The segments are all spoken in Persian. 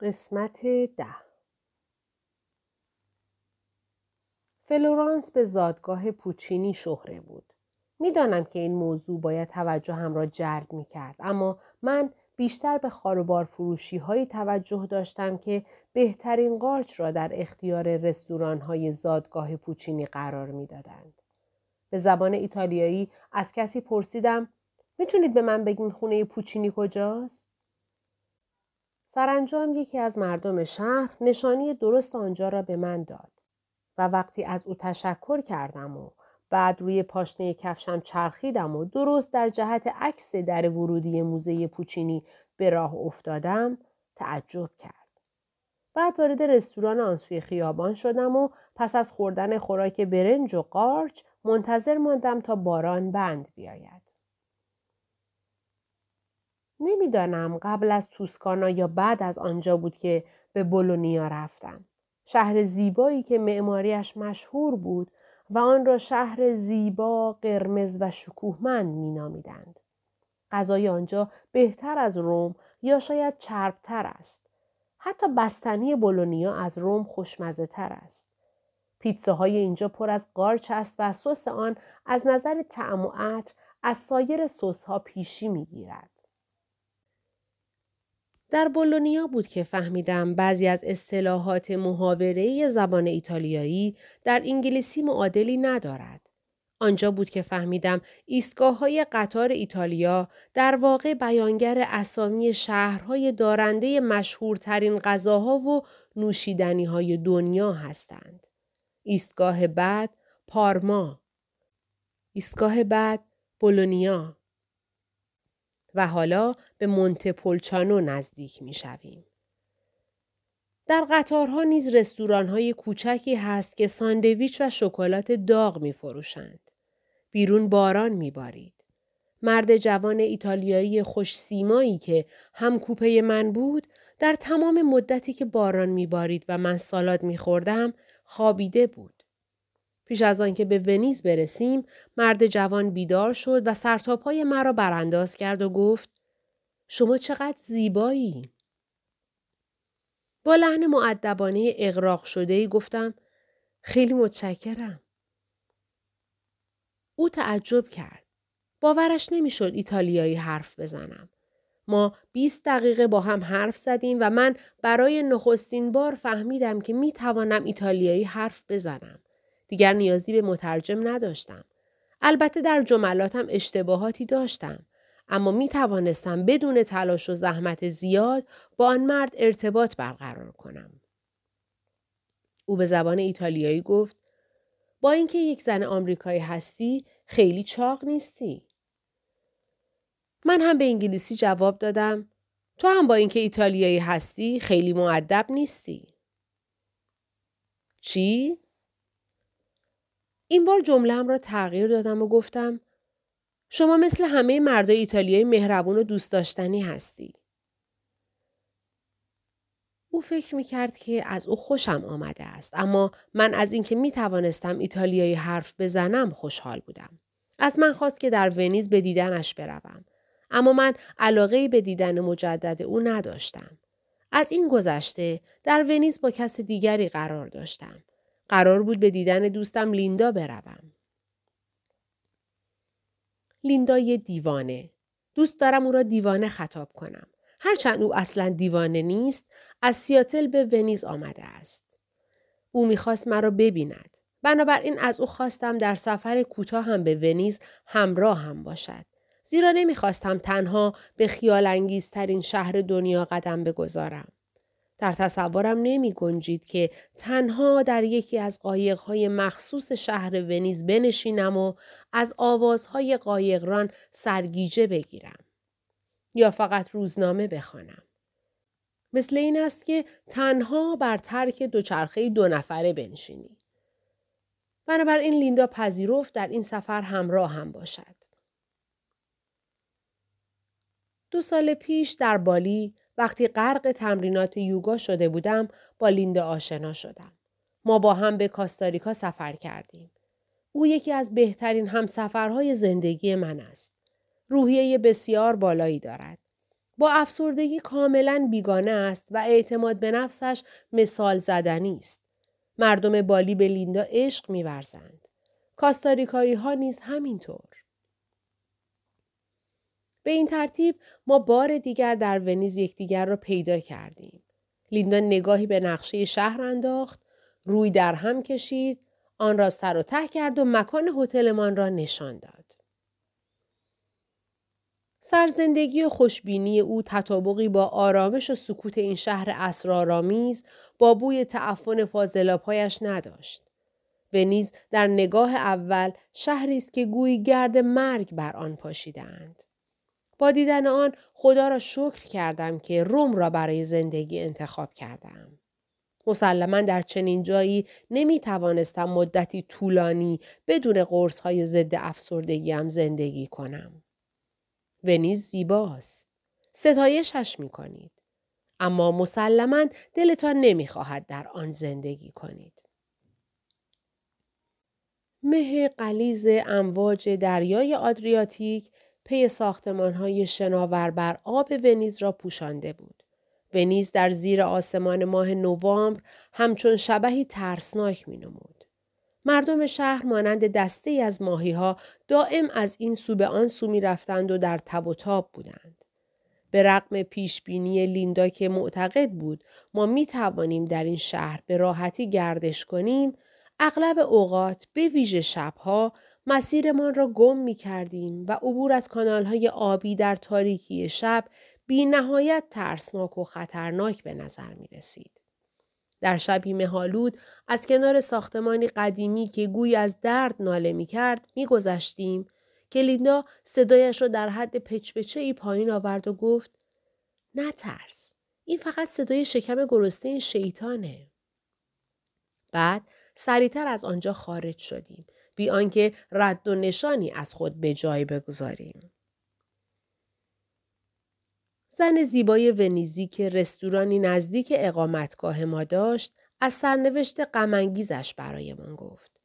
قسمت ده فلورانس به زادگاه پوچینی شهره بود. می‌دانم که این موضوع باید توجه هم را جلب می کرد اما من بیشتر به خاروبار فروشی های توجه داشتم که بهترین قارچ را در اختیار رستوران های زادگاه پوچینی قرار می دادند. به زبان ایتالیایی از کسی پرسیدم می‌تونید به من بگین خونه پوچینی کجاست؟ سرانجام یکی از مردم شهر نشانی درست آنجا را به من داد و وقتی از او تشکر کردم و بعد روی پاشنه کفشم چرخیدم و درست در جهت عکس در ورودی موزه پوچینی به راه افتادم تعجب کرد. بعد وارد رستوران آنسوی خیابان شدم و پس از خوردن خوراک برنج و قارچ منتظر ماندم تا باران بند بیاید. نمی‌دانم قبل از توسکانا یا بعد از آنجا بود که به بولونیا رفتم. شهر زیبایی که معماریش مشهور بود و آن را شهر زیبا، قرمز و شکوهمند مینامیدند. غذای آنجا بهتر از روم یا شاید چربتر است. حتی بستنی بولونیا از روم خوشمزه تر است. پیتزاهای اینجا پر از قارچ است و سس آن از نظر طعم و عطر از سایر سس ها پیشی می گیرد. در بولونیا بود که فهمیدم بعضی از اصطلاحات محاوره زبان ایتالیایی در انگلیسی معادلی ندارد. آنجا بود که فهمیدم ایستگاه های قطار ایتالیا در واقع بیانگر اسامی شهرهای دارنده مشهورترین غذاها و نوشیدنی های دنیا هستند. ایستگاه بعد پارما. ایستگاه بعد بولونیا. و حالا به مونت پولچانو نزدیک می شویم. در قطارها نیز رستوران کوچکی هست که ساندویچ و شکلات داغ می فروشند. بیرون باران می بارید. مرد جوان ایتالیایی خوش سیمایی که هم کوپه من بود در تمام مدتی که باران می بارید و من سالاد می خوردم خوابیده بود. پیش از آنکه به ونیز برسیم مرد جوان بیدار شد و سرتاپای مرا برانداز کرد و گفت شما چقدر زیبایی. با لحن معدبانه اغراق شده ای گفتم خیلی متشکرم. او تعجب کرد. باورش نمی‌شد ایتالیایی حرف بزنم. ما 20 دقیقه با هم حرف زدیم و من برای نخستین بار فهمیدم که می توانم ایتالیایی حرف بزنم. دیگر نیازی به مترجم نداشتم. البته در جملاتم اشتباهاتی داشتم. اما می توانستم بدون تلاش و زحمت زیاد با آن مرد ارتباط برقرار کنم. او به زبان ایتالیایی گفت با اینکه یک زن آمریکایی هستی خیلی چاق نیستی. من هم به انگلیسی جواب دادم تو هم با اینکه ایتالیایی هستی خیلی معدب نیستی. چی؟ این بار جملهام را تغییر دادم و گفتم شما مثل همه مردای ایتالیایی مهربون و دوست داشتنی هستی. او فکر می کرد که از او خوشم آمده است اما من از اینکه می توانستم ایتالیایی حرف بزنم خوشحال بودم. از من خواست که در ونیز به دیدنش بروم. اما من علاقه به دیدن مجدد او نداشتم. از این گذشته در ونیز با کس دیگری قرار داشتم. قرار بود به دیدن دوستم لیندا بروم. لیندای دیوانه. دوست دارم او را دیوانه خطاب کنم. هرچند او اصلا دیوانه نیست، از سیاتل به ونیز آمده است. او می‌خواست مرا ببیند. بنابراین از او خواستم در سفر کوتاه هم به ونیز همراه هم باشد. زیرا نمی‌خواستم تنها به خیال انگیزترین شهر دنیا قدم بگذارم. در تصورم نمی گنجید که تنها در یکی از قایقهای مخصوص شهر ونیز بنشینم و از آوازهای قایقران سرگیجه بگیرم. یا فقط روزنامه بخوانم. مثل این است که تنها بر ترک دوچرخه دو نفره بنشینی. بنابراین لیندا پذیرفت در این سفر همراه هم باشد. دو سال پیش در بالی وقتی غرق تمرینات یوگا شده بودم با لیندا آشنا شدم. ما با هم به کاستاریکا سفر کردیم. او یکی از بهترین همسفرهای زندگی من است. روحیه بسیار بالایی دارد. با افسردگی کاملا بیگانه است و اعتماد به نفسش مثال زدنی است. مردم بالی به لیندا عشق میورزند. کاستاریکایی ها نیز همینطور. به این ترتیب ما بار دیگر در ونیز یکدیگر را پیدا کردیم. لیندا نگاهی به نقشه شهر انداخت، روی در هم کشید، آن را سر و ته کرد و مکان هتلمان را نشان داد. سرزندگی و خوشبینی او تطابقی با آرامش و سکوت این شهر اسرارآمیز با بوی تعفن فاضلابهایش نداشت. ونیز در نگاه اول شهری است که گویی گرد مرگ بر آن پاشیدهاند. با دیدن آن خدا را شکر کردم که روم را برای زندگی انتخاب کردم. مسلما در چنین جایی نمی توانستم مدتی طولانی بدون قرص های ضد افسردگیم زندگی کنم. ونیز زیباست. ستایشش می کنید. اما مسلما دلتان نمی‌خواهد در آن زندگی کنید. مه قلیز امواج دریای آدریاتیک پی ساختمان های شناور بر آب ونیز را پوشانده بود. ونیز در زیر آسمان ماه نوامبر همچون شبهی ترسناک می نمود. مردم شهر مانند دسته از ماهی ها دائم از این سو به آن سو می رفتند و در تب و تاب بودند. به رقم پیشبینی لیندا که معتقد بود ما می توانیم در این شهر به راحتی گردش کنیم، اغلب اوقات به ویژه شبها مسیرمان را گم می کردیم و عبور از کانال های آبی در تاریکی شب بی نهایت ترسناک و خطرناک به نظر می رسید. در شبی مهالود از کنار ساختمانی قدیمی که گوی از درد ناله می کرد می گذشتیم که لیندا صدایش را در حد پچپچه ای پایین آورد و گفت نه ترس. این فقط صدای شکم گرسته این شیطانه. بعد سریعتر از آنجا خارج شدیم بی آنکه رد و نشانی از خود به جای بگذاریم. زن زیبای ونیزی که رستورانی نزدیک اقامتگاه ما داشت از سرنوشت غمانگیزش برایمان گفت.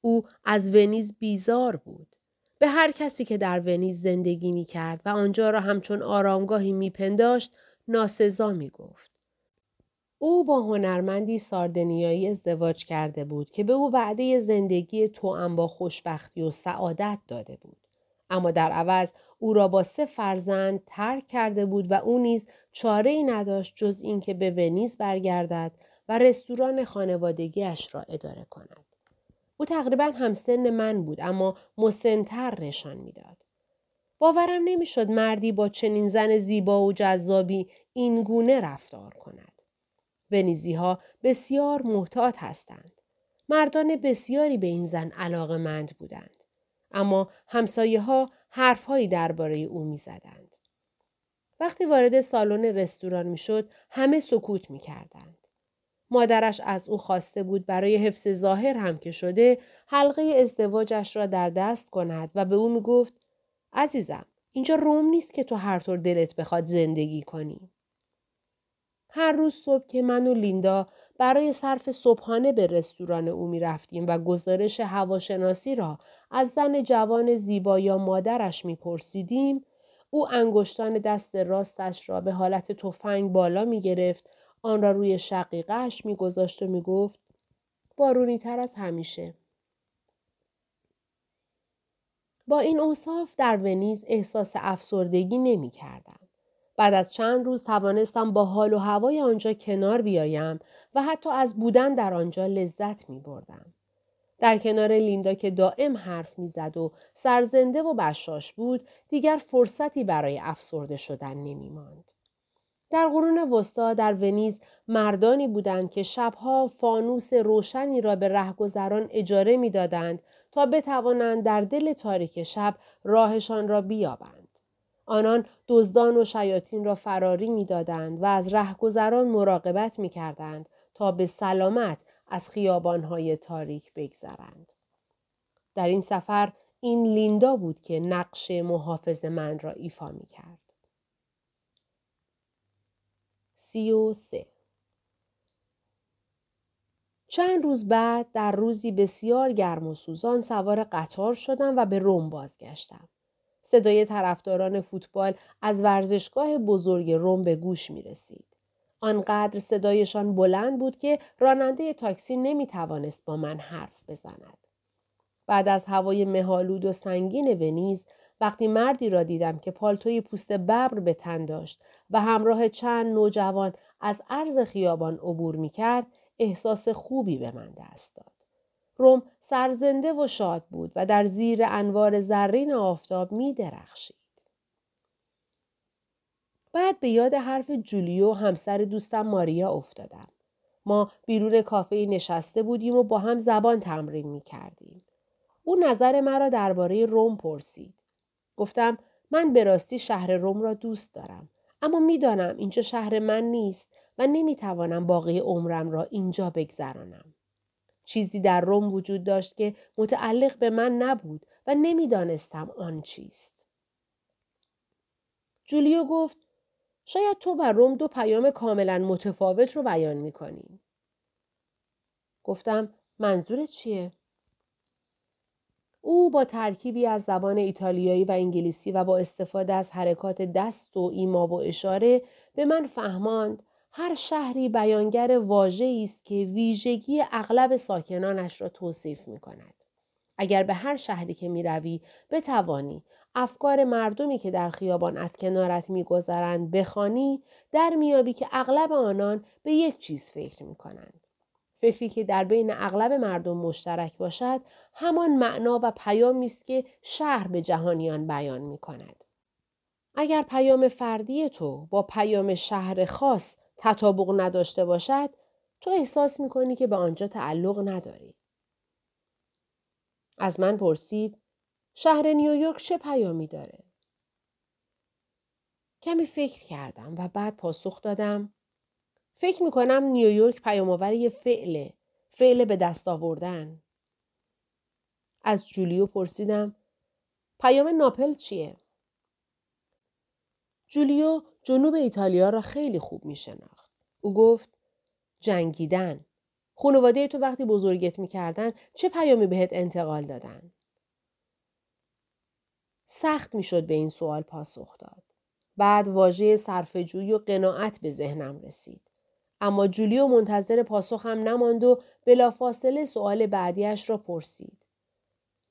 او از ونیز بیزار بود. به هر کسی که در ونیز زندگی می کرد و آنجا را همچون آرامگاهی می پنداشت ناسزا می گفت. او با هنرمندی ساردنیایی ازدواج کرده بود که به او وعده زندگی توأم با خوشبختی و سعادت داده بود. اما در عوض او را با سه فرزند ترک کرده بود و او نیز چاره ای نداشت جز اینکه به ونیز برگردد و رستوران خانوادگیش را اداره کند. او تقریبا همسن من بود اما مسنتر نشان می‌داد. باورم نمی‌شد مردی با چنین زن زیبا و جذابی این گونه رفتار کند. ونیزی ها بسیار محتاط هستند. مردان بسیاری به این زن علاقه مند بودند. اما همسایه ها حرفهایی درباره او می زدند. وقتی وارد سالن رستوران می شد همه سکوت می کردند. مادرش از او خواسته بود برای حفظ ظاهر هم که شده حلقه ازدواجش را در دست کند و به او می گفت عزیزم اینجا روم نیست که تو هر طور دلت بخواد زندگی کنی. هر روز صبح که من و لیندا برای صرف صبحانه به رستوران او می رفتیم و گزارش هواشناسی را از زن جوان زیبا یا مادرش می پرسیدیم، او انگشتان دست راستش را به حالت تفنگ بالا می گرفت، آن را روی شقیقهش می گذاشت و می گفت بارونی تر از همیشه. با این اوصاف در ونیز احساس افسردگی نمی کردم. بعد از چند روز توانستم با حال و هوای آنجا کنار بیایم و حتی از بودن در آنجا لذت می بردم. در کنار لیندا که دائم حرف می‌زد و سرزنده و بشاش بود دیگر فرصتی برای افسرده شدن نمی ماند. در قرون وسطا در ونیز مردانی بودند که شبها فانوس روشنی را به رهگذران اجاره می‌دادند تا بتوانند در دل تاریک شب راهشان را بیابند. آنان دزدان و شیاطین را فراری می‌دادند و از رهگذران مراقبت می‌کردند تا به سلامت از خیابانهای تاریک بگذرند. در این سفر این لیندا بود که نقش محافظ من را ایفا می کرد. سی و سه چند روز بعد در روزی بسیار گرم و سوزان سوار قطار شدم و به روم بازگشتم. صدای طرفداران فوتبال از ورزشگاه بزرگ روم به گوش می رسید. آنقدر صدایشان بلند بود که راننده تاکسی نمی توانست با من حرف بزند. بعد از هوای مهالود و سنگین ونیز وقتی مردی را دیدم که پالتوی پوست ببر به تن داشت و همراه چند نوجوان از عرض خیابان عبور می کرد احساس خوبی به من دست داد. روم سرزنده و شاد بود و در زیر انوار زرین آفتاب می درخشید. بعد به یاد حرف جولیو همسر دوستم ماریا افتادم. ما بیرون کافه نشسته بودیم و با هم زبان تمرین می کردیم. او نظر مرا درباره روم پرسید. گفتم من به راستی شهر روم را دوست دارم. اما می‌دانم اینجا شهر من نیست و نمی‌توانم باقی عمرم را اینجا بگذرانم. چیزی در روم وجود داشت که متعلق به من نبود و نمی‌دانستم آن چیست. جولیو گفت شاید تو و روم دو پیام کاملا متفاوت رو بیان می‌کنی. گفتم منظورت چیه؟ او با ترکیبی از زبان ایتالیایی و انگلیسی و با استفاده از حرکات دست و ایما و اشاره به من فهماند هر شهری بیانگر واژه است که ویژگی اغلب ساکنانش را توصیف می کند. اگر به هر شهری که می روی بتوانی افکار مردمی که در خیابان از کنارت میگذرند بخوانی در میابی که اغلب آنان به یک چیز فکر می کنند. فکری که در بین اغلب مردم مشترک باشد همان معنا و پیامی است که شهر به جهانیان بیان می کند. اگر پیام فردی تو با پیام شهر خاص تطابق نداشته باشد تو احساس می کنی که به آنجا تعلق نداری. از من پرسید شهر نیویورک چه پیامی داره؟ کمی فکر کردم و بعد پاسخ دادم فکر می‌کنم نیویورک پیامآور یه فعله. فعل به دست آوردن. از جولیو پرسیدم پیام ناپل چیه؟ جولیو جنوب ایتالیا را خیلی خوب می شناخت. او گفت جنگیدن. خانواده تو وقتی بزرگت می‌کردن چه پیامی بهت انتقال دادن؟ سخت می‌شد به این سوال پاسخ داد. بعد واژه صرفه‌جویی و قناعت به ذهنم رسید. اما جولیو منتظر پاسخم نماند و بلافاصله سوال بعدیش را پرسید.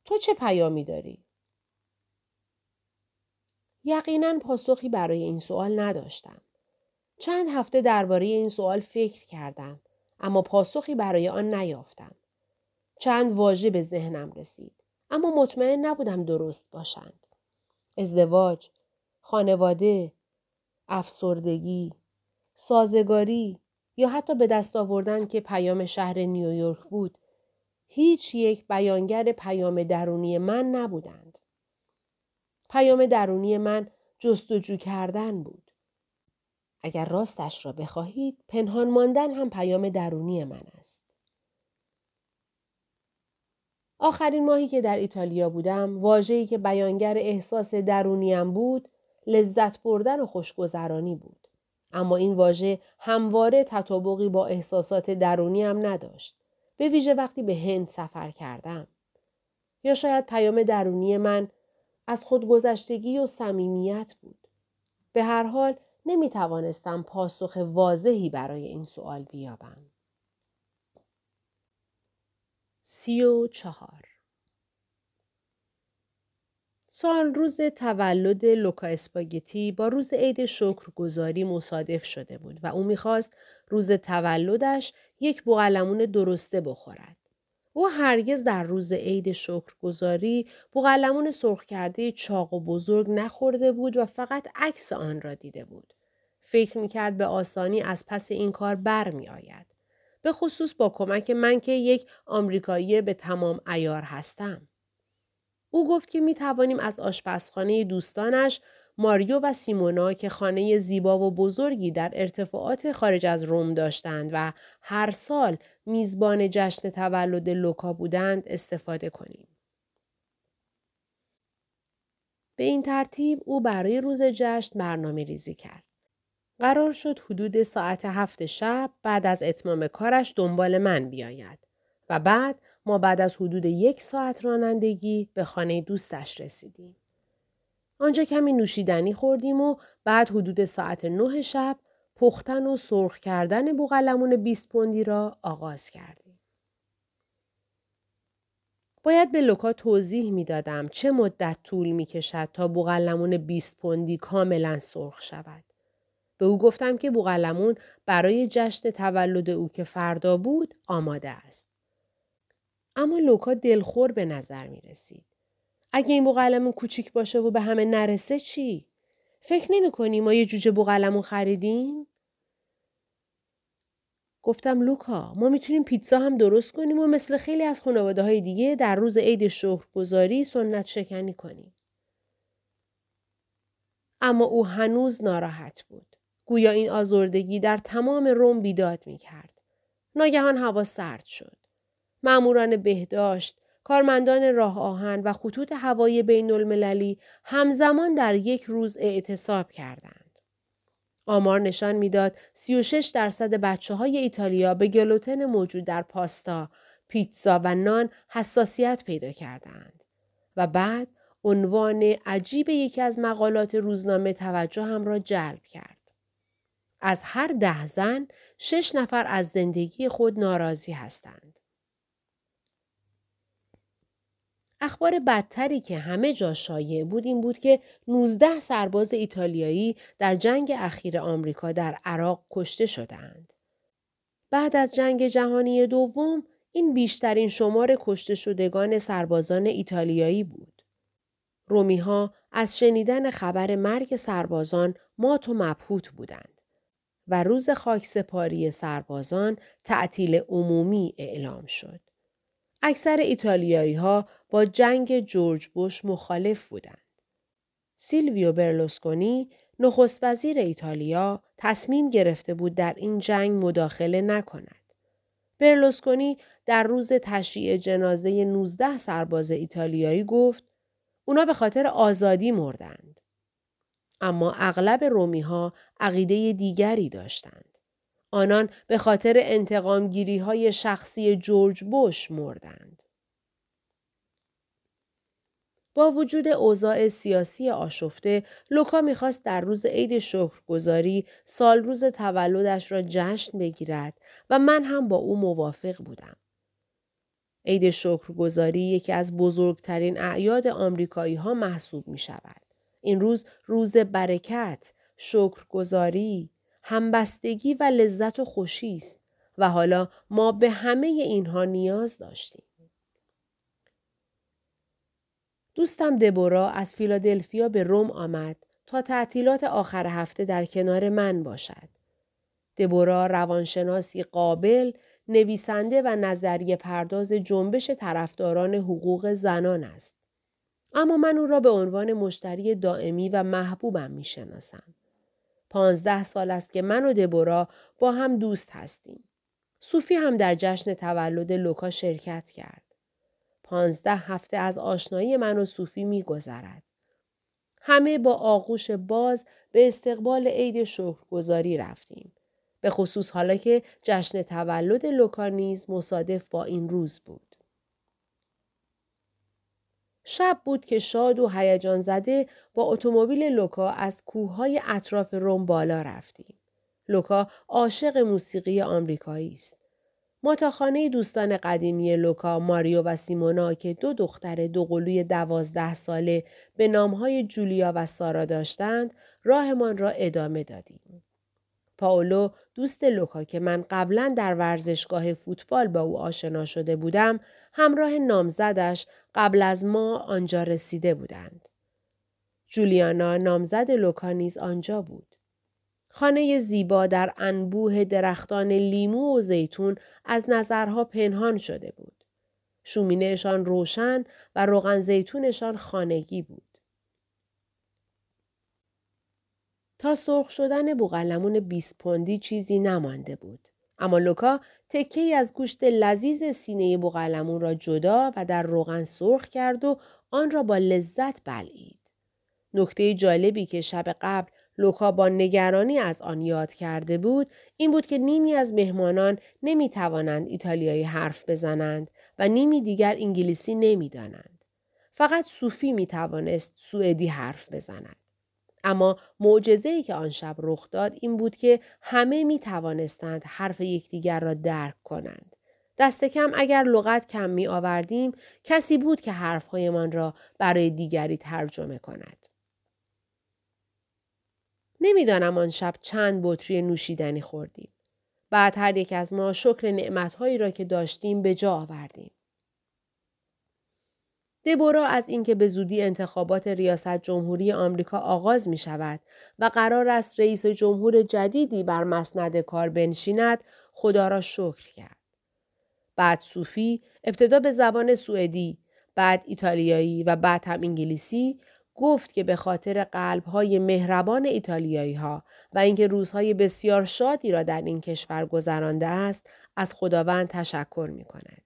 تو چه پیامی داری؟ یقینا پاسخی برای این سوال نداشتم. چند هفته درباره این سوال فکر کردم اما پاسخی برای آن نیافتم. چند واژه به ذهنم رسید اما مطمئن نبودم درست باشند. ازدواج، خانواده، افسردگی، سازگاری، یا حتی به دست آوردن که پیام شهر نیویورک بود هیچ یک بیانگر پیام درونی من نبودند. پیام درونی من جستجو کردن بود. اگر راستش را بخواهید پنهان ماندن هم پیام درونی من است. آخرین ماهی که در ایتالیا بودم واجهی که بیانگر احساس درونیم بود لذت بردن و خوشگذرانی بود. اما این واژه همواره تطابقی با احساسات درونی هم نداشت. به ویژه وقتی به هند سفر کردم. یا شاید پیام درونی من از خودگذشتگی و صمیمیت بود. به هر حال نمی توانستم پاسخ واضحی برای این سوال بیابم. سی و چهار سال روز تولد لوکا اسپاگتی با روز عید شکرگزاری مصادف شده بود و او می‌خواست روز تولدش یک بوغلمون درسته بخورد. او هرگز در روز عید شکرگزاری بوغلمون سرخ کرده چاق و بزرگ نخورده بود و فقط عکس آن را دیده بود. فکر می‌کرد به آسانی از پس این کار بر می آید. به خصوص با کمک من که یک آمریکایی به تمام ایار هستم. او گفت که می توانیم از آشپزخانه دوستانش ماریو و سیمونا که خانه زیبا و بزرگی در ارتفاعات خارج از روم داشتند و هر سال میزبان جشن تولد لوکا بودند استفاده کنیم. به این ترتیب او برای روز جشن برنامه ریزی کرد. قرار شد حدود ساعت هفت شب بعد از اتمام کارش دنبال من بیاید و بعد ما بعد از حدود یک ساعت رانندگی به خانه دوستش رسیدیم. آنجا کمی نوشیدنی خوردیم و بعد حدود ساعت نه شب پختن و سرخ کردن بوغلمون 20 پوندی را آغاز کردیم. باید به لوکا توضیح می دادم چه مدت طول می کشد تا بوغلمون 20 پوندی کاملا سرخ شود. به او گفتم که بوغلمون برای جشن تولد او که فردا بود آماده است. اما لوکا دلخور به نظر می رسید. اگه این بوغلمون کوچیک باشه و به همه نرسه چی؟ فکر نمی کنی ما یه جوجه بوغلمون خریدیم؟ گفتم لوکا ما می‌تونیم پیتزا هم درست کنیم و مثل خیلی از خانواده های دیگه در روز عید گذاری سنت شکنی کنیم. اما او هنوز ناراحت بود. گویا این آزردگی در تمام روم بیداد می کرد. ناگهان هوا سرد شد. معموران بهداشت، کارمندان راه آهن و خطوط هوایی بین المللی همزمان در یک روز اعتصاب کردند. آمار نشان می‌داد 36 درصد بچه های ایتالیا به گلوتن موجود در پاستا، پیتزا و نان حساسیت پیدا کردند. و بعد عنوان عجیب یکی از مقالات روزنامه توجه هم را جلب کرد. از هر ده زن شش نفر از زندگی خود ناراضی هستند. اخبار بدتری که همه جا شایع بود این بود که 19 سرباز ایتالیایی در جنگ اخیر آمریکا در عراق کشته شدند. بعد از جنگ جهانی دوم این بیشترین شمار کشته شدگان سربازان ایتالیایی بود. رومی ها از شنیدن خبر مرگ سربازان مات و مبهوت بودند و روز خاکسپاری سربازان تعطیل عمومی اعلام شد. اکثر ایتالیایی ها با جنگ جورج بوش مخالف بودند. سیلویو برلوسکونی نخست وزیر ایتالیا تصمیم گرفته بود در این جنگ مداخله نکند. برلوسکونی در روز تشییع جنازه 19 سرباز ایتالیایی گفت اونا به خاطر آزادی مردند. اما اغلب رومی ها عقیده دیگری داشتند. آنان به خاطر انتقامگیری های شخصی جورج بوش مردند. با وجود اوضاع سیاسی آشفته، لوکا می‌خواست در روز عید شکرگزاری سال روز تولدش را جشن بگیرد و من هم با او موافق بودم. عید شکرگزاری یکی از بزرگترین اعیاد آمریکایی ها محسوب می شود. این روز روز برکت، شکرگزاری، همبستگی و لذت و خوشی است و حالا ما به همه اینها نیاز داشتیم. دوستم دبورا از فیلادلفیا به روم آمد تا تعطیلات آخر هفته در کنار من باشد. دبورا روانشناسی قابل، نویسنده و نظریه پرداز جنبش طرفداران حقوق زنان است. اما من او را به عنوان مشتری دائمی و محبوبم می شناسم. پانزده سال است که من و دبورا با هم دوست هستیم. صوفی هم در جشن تولد لوکا شرکت کرد. پانزده هفته از آشنایی من و صوفی می گذرد. همه با آغوش باز به استقبال عید شکرگزاری رفتیم. به خصوص حالا که جشن تولد لوکا نیز مصادف با این روز بود. شب بود که شاد و هیجان زده با اتومبیل لوکا از کوههای اطراف روم بالا رفتیم. لوکا عاشق موسیقی آمریکایی است. ما تا خانه دوستان قدیمی لوکا، ماریو و سیمونا که دو دختر دوقلوی دوازده ساله به نامهای جولیا و سارا داشتند، راهمان را ادامه دادیم. پاولو دوست لوکا که من قبلا در ورزشگاه فوتبال با او آشنا شده بودم همراه نامزدش قبل از ما آنجا رسیده بودند. جولیانا نامزد لوکا نیز آنجا بود. خانه زیبا در انبوه درختان لیمو و زیتون از نظرها پنهان شده بود. شومینهشان روشن و روغن زیتونشان خانگی بود. تا سرخ شدن بوغلمون 20 پوندی چیزی نمانده بود. اما لوکا تکه از گوشت لذیذ سینه بوغلمون را جدا و در روغن سرخ کرد و آن را با لذت بلعید. نکته جالبی که شب قبل لوکا با نگرانی از آن یاد کرده بود این بود که نیمی از مهمانان نمی توانند ایتالیایی حرف بزنند و نیمی دیگر انگلیسی نمی دانند. فقط صوفی می توانست سوئدی حرف بزند. اما معجزه‌ای که آن شب رخ داد این بود که همه می توانستند حرف یکدیگر را درک کنند. دست کم اگر لغت کم می آوردیم کسی بود که حرفهایمان را برای دیگری ترجمه کند. نمی‌دانم آن شب چند بطری نوشیدنی خوردیم. بعد هر یک از ما شکر نعمتهایی را که داشتیم به جا آوردیم. دبورا از اینکه به زودی انتخابات ریاست جمهوری آمریکا آغاز می شود و قرار است رئیس جمهور جدیدی بر مسند کار بنشیند خدا را شکر کرد. بعد صوفی ابتدا به زبان سوئدی بعد ایتالیایی و بعد هم انگلیسی گفت که به خاطر قلبهای مهربان ایتالیایی ها و اینکه روزهای بسیار شادی را در این کشور گذرانده است از خداوند تشکر می کند.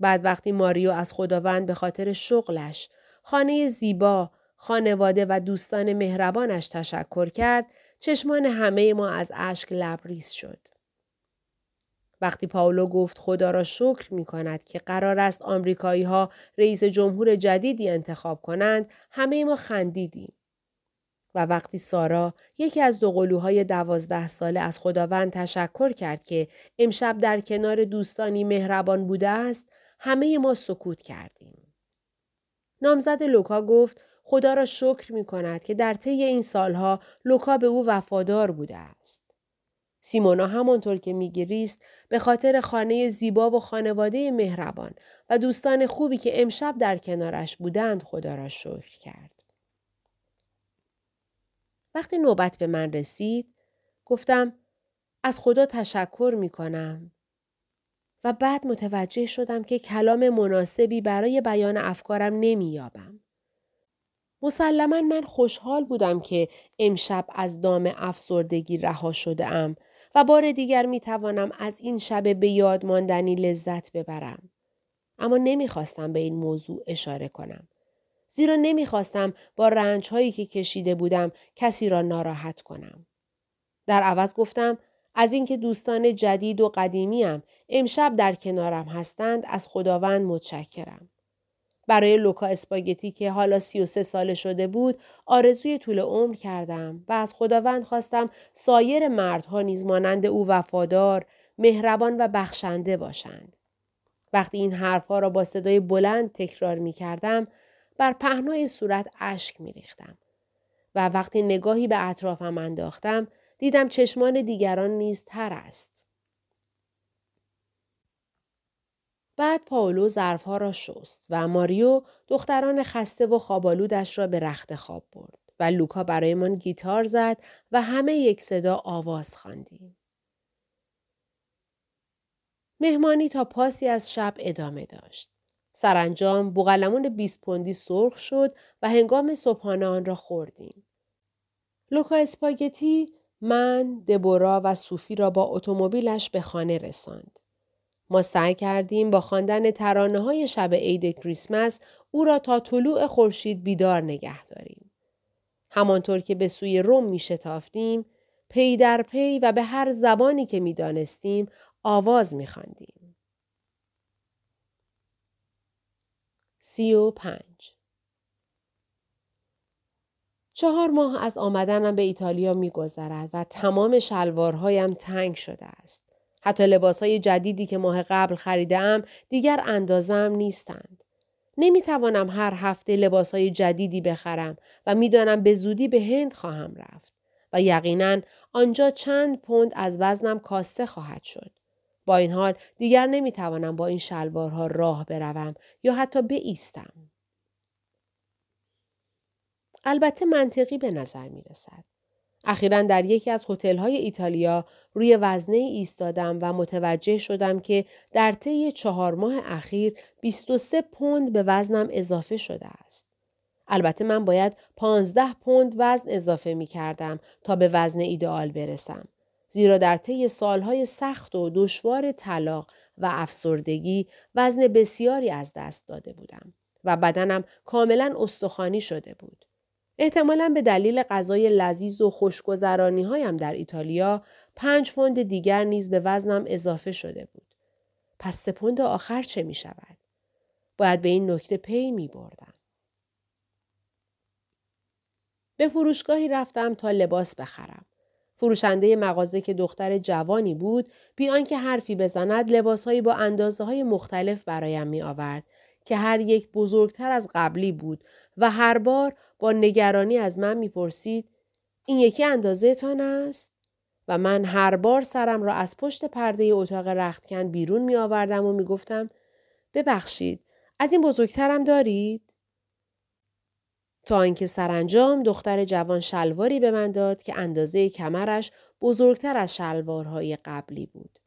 بعد وقتی ماریو از خداوند به خاطر شغلش، خانه زیبا، خانواده و دوستان مهربانش تشکر کرد، چشمان همه ما از اشک لبریز شد. وقتی پاولو گفت خدا را شکر می کند که قرار است آمریکایی ها رئیس جمهور جدیدی انتخاب کنند همه ما خندیدیم. و وقتی سارا یکی از دو قلوهای دوازده ساله از خداوند تشکر کرد که امشب در کنار دوستانی مهربان بوده است همه ما سکوت کردیم. نامزد لوکا گفت خدا را شکر می کند که در طی این سالها لوکا به او وفادار بوده است. سیمونا همانطور که میگریست به خاطر خانه زیبا و خانواده مهربان و دوستان خوبی که امشب در کنارش بودند خدا را شکر کرد. وقتی نوبت به من رسید گفتم از خدا تشکر می کنم و بعد متوجه شدم که کلام مناسبی برای بیان افکارم نمییابم. مسلما من خوشحال بودم که امشب از دام افسردگی رها شده ام و بار دیگر می توانم از این شب به یاد ماندنی لذت ببرم. اما نمی‌خواستم به این موضوع اشاره کنم. زیرا نمی‌خواستم با رنج هایی که کشیده بودم کسی را ناراحت کنم. در عوض گفتم از اینکه دوستان جدید و قدیمیم امشب در کنارم هستند از خداوند متشکرم. برای لوکا اسپاگتی که حالا سی و سه ساله شده بود آرزوی طول عمر کردم و از خداوند خواستم سایر مردها نیز مانند او وفادار، مهربان و بخشنده باشند. وقتی این حرفها را با صدای بلند تکرار می کردم بر پهنای صورت اشک می ریختم. و وقتی نگاهی به اطرافم انداختم دیدم چشمان دیگران نیز تر است. بعد پاولو ظرفها را شست و ماریو دختران خسته و خوابالودش را به رخت خواب برد و لوکا برایمان گیتار زد و همه یک صدا آواز خواندیم. مهمانی تا پاسی از شب ادامه داشت. سرانجام بوغلمون 20 پوندی سرخ شد و هنگام صبحانه آن را خوردیم. لوکا اسپاگتی من، دبورا و صوفی را با اتومبیلش به خانه رساند. ما سعی کردیم با خواندن ترانه های شب عید کریسمس او را تا طلوع خورشید بیدار نگه داریم. همانطور که به سوی روم می شتافتیم، پی در پی و به هر زبانی که می دانستیم آواز می خواندیم. سی و پنج چهار ماه از آمدنم به ایتالیا می گذرد و تمام شلوارهایم تنگ شده است. حتی لباس های جدیدی که ماه قبل خریدم دیگر اندازم نیستند. نمی توانم هر هفته لباس های جدیدی بخرم و می‌دانم به زودی به هند خواهم رفت و یقینا آنجا چند پوند از وزنم کاسته خواهد شد. با این حال دیگر نمی توانم با این شلوارها راه بروم یا حتی بایستم. البته منطقی به نظر می رسد. اخیرا در یکی از هتل‌های ایتالیا روی وزنه ایستادم و متوجه شدم که در طی چهار ماه اخیر 23 پوند به وزنم اضافه شده است. البته من باید 15 پوند وزن اضافه می کردم تا به وزن ایدئال برسم. زیرا در طی سالهای سخت و دشوار طلاق و افسردگی وزن بسیاری از دست داده بودم و بدنم کاملا استخوانی شده بود. احتمالا به دلیل غذای لذیذ و خوشگذرانی هایم در ایتالیا پنج پوند دیگر نیز به وزنم اضافه شده بود. پس سه پوند آخر چه می شود؟ باید به این نکته پی می بردم. به فروشگاهی رفتم تا لباس بخرم. فروشنده مغازه که دختر جوانی بود بیان که حرفی بزند لباسهایی با اندازه های مختلف برایم می آورد که هر یک بزرگتر از قبلی بود و هر بار با نگرانی از من می‌پرسید این یکی اندازه تان است؟ و من هر بار سرم را از پشت پرده اتاق رختکن بیرون می آوردم و می گفتم ببخشید از این بزرگترم دارید؟ تا اینکه سرانجام دختر جوان شلواری به من داد که اندازه کمرش بزرگتر از شلوارهای قبلی بود.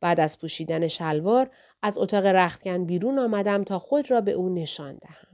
بعد از پوشیدن شلوار از اتاق رختکن بیرون آمدم تا خود را به او نشان دهم.